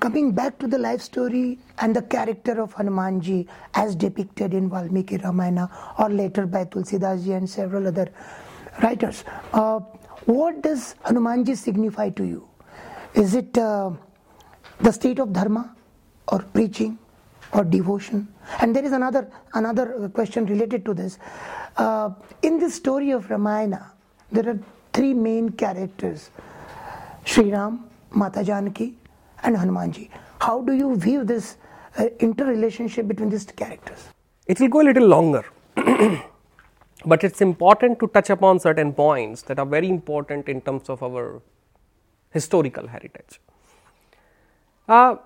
coming back to the life story and the character of Hanumanji as depicted in Valmiki Ramayana or later by Tulsidas ji and several other writers, uh, what does Hanumanji signify to you? Is it uh, the state of dharma or preaching or devotion? And there is another another question related to this. Uh, in the story of Ramayana, there are three main characters: Sri Ram, Mata Janaki, and Hanumanji. How do you view this uh, interrelationship between these characters? It will go a little longer, but it's important to touch upon certain points that are very important in terms of our historical heritage. Uh,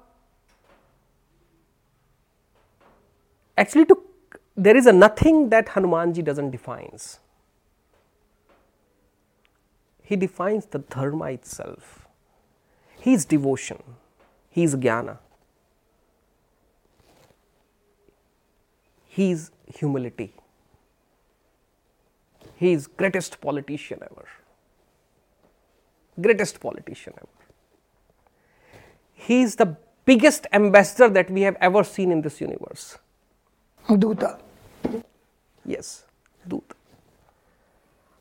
actually, to, there is a nothing that Hanumanji doesn't defines. He defines the dharma itself. He is devotion. He is jnana. He is humility. He is greatest politician ever. Greatest politician ever. He is the biggest ambassador that we have ever seen in this universe. Duta. Yes, Duta.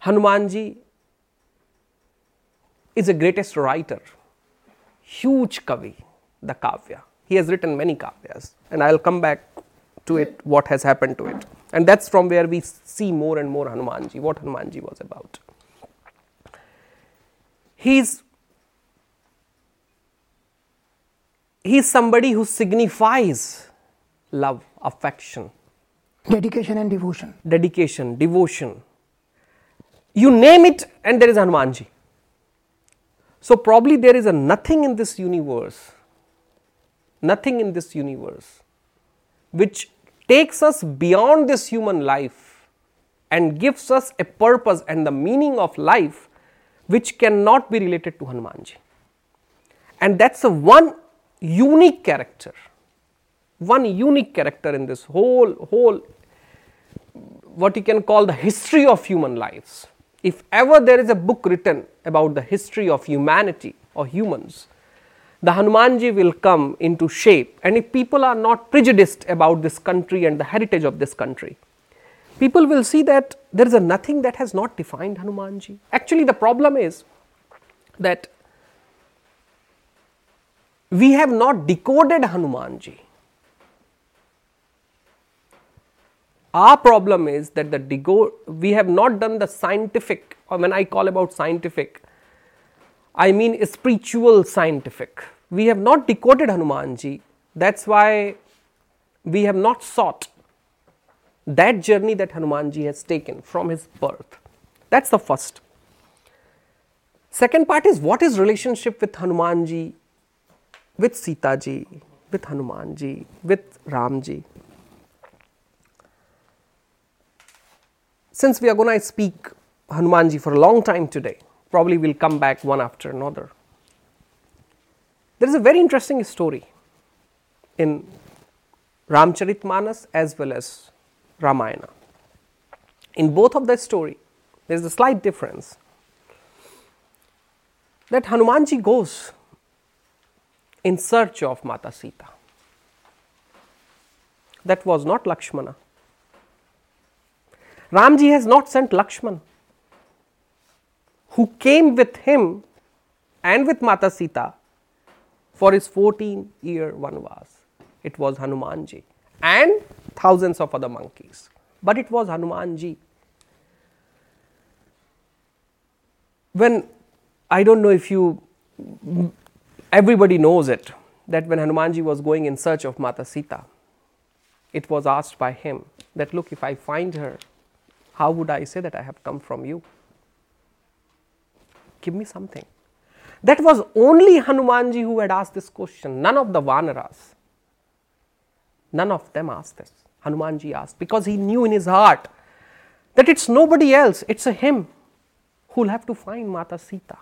Hanumanji is the greatest writer, huge Kavi the Kavya. He has written many Kavyas, and I'll come back to it, what has happened to it. And that's from where we see more and more Hanumanji, what Hanumanji was about. He's he's somebody who signifies love, affection, dedication, and devotion. Dedication, devotion. You name it, and there is Hanumanji. So, probably there is a nothing in this universe nothing in this universe which takes us beyond this human life and gives us a purpose and the meaning of life which cannot be related to Hanumanji. And that's a one unique character, one unique character in this whole, whole, what you can call the history of human lives. If ever there is a book written about the history of humanity or humans, the Hanumanji will come into shape. And if people are not prejudiced about this country and the heritage of this country, people will see that there is a nothing that has not defined Hanumanji. Actually, the problem is that we have not decoded Hanumanji. Our problem is that the we have not done the scientific, or when I call about scientific, I mean spiritual scientific. We have not decoded Hanumanji. That's why we have not sought that journey that Hanumanji has taken from his birth. That's the first. Second part is what is relationship with Hanumanji, with Sita ji, with Hanumanji, with Ramji. Since we are going to speak Hanumanji for a long time today, probably we'll come back one after another. There is a very interesting story in Ramcharitmanas as well as Ramayana. In both of the story, there is a slight difference that Hanumanji goes in search of Mata Sita. That was not Lakshmana. Ramji has not sent Lakshman who came with him and with Mata Sita for his 14 year Vanvas. It was Hanumanji and thousands of other monkeys, but it was Hanumanji. When I don't know if you, everybody knows it, that when Hanumanji was going in search of Mata Sita, it was asked by him that, Look, if I find her, how would I say that I have come from you? Give me something. That was only Hanumanji who had asked this question, none of the Vanaras. None of them asked this. Hanumanji asked because he knew in his heart that it's nobody else, it's a him who'll have to find Mata Sita.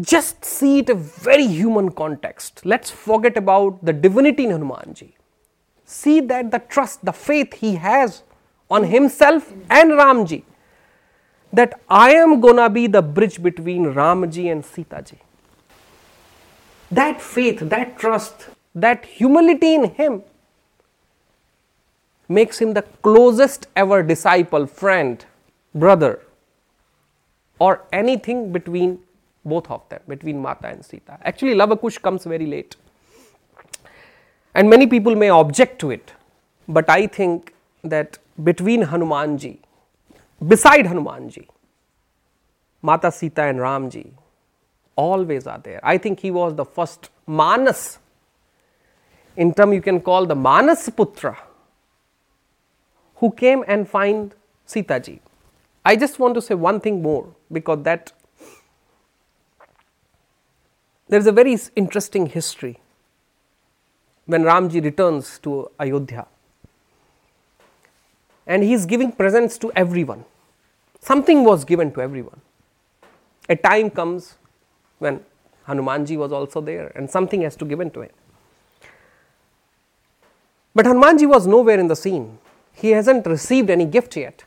Just see it a very human context. Let's forget about the divinity in Hanumanji. See that the trust, the faith he has on himself and Ramji that I am gonna be the bridge between Ramji and Sitaji. that faith, that trust, that humility in him makes him the closest ever disciple, friend, brother, or anything between both of them, between Mata and Sita. Actually, Lavakush comes very late. And many people may object to it, but I think that between Hanumanji, beside Hanumanji, Mata Sita and Ramji always are there. I think he was the first Manas, in term you can call the Manas Putra, who came and find Sita ji. I just want to say one thing more because that there is a very interesting history when Ramji returns to Ayodhya and he is giving presents to everyone. Something was given to everyone. A time comes when Hanumanji was also there and something has to be given to him. But Hanumanji was nowhere in the scene. He hasn't received any gift yet,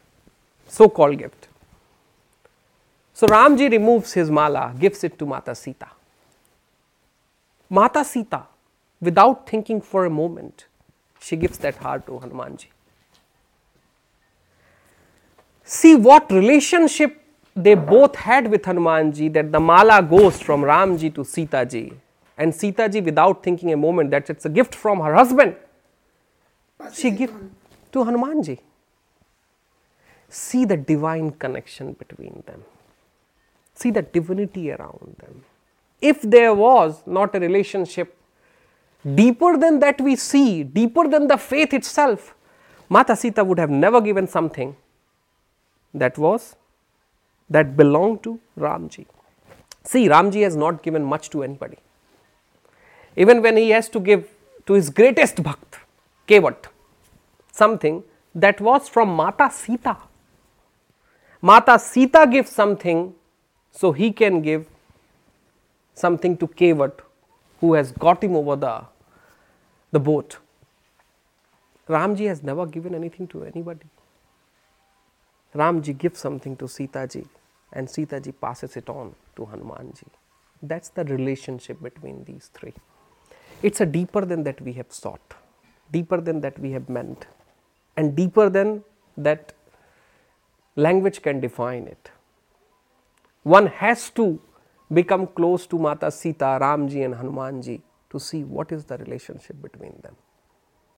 so called gift. So Ramji removes his mala, gives it to Mata Sita. Mata Sita, without thinking for a moment, she gives that heart to Hanumanji. See what relationship they both had with Hanumanji that the mala goes from Ramji to Sita ji. And Sita ji, without thinking a moment that it's a gift from her husband, she gives to Hanumanji. See the divine connection between them. See the divinity around them. If there was not a relationship deeper than that we see, deeper than the faith itself, Mata Sita would have never given something that was that belonged to Ramji. See, Ramji has not given much to anybody. Even when he has to give to his greatest bhakt, Kevat, something that was from Mata Sita. Mata Sita gives something so he can give something to Kevat who has got him over the, the boat. Ramji has never given anything to anybody. Ramji gives something to Sita ji and Sita ji passes it on to Hanumanji. That's the relationship between these three. It's a deeper than that we have sought, deeper than that we have meant, and deeper than that language can define it. One has to become close to Mata Sita, Ramji, and Hanumanji to see what is the relationship between them.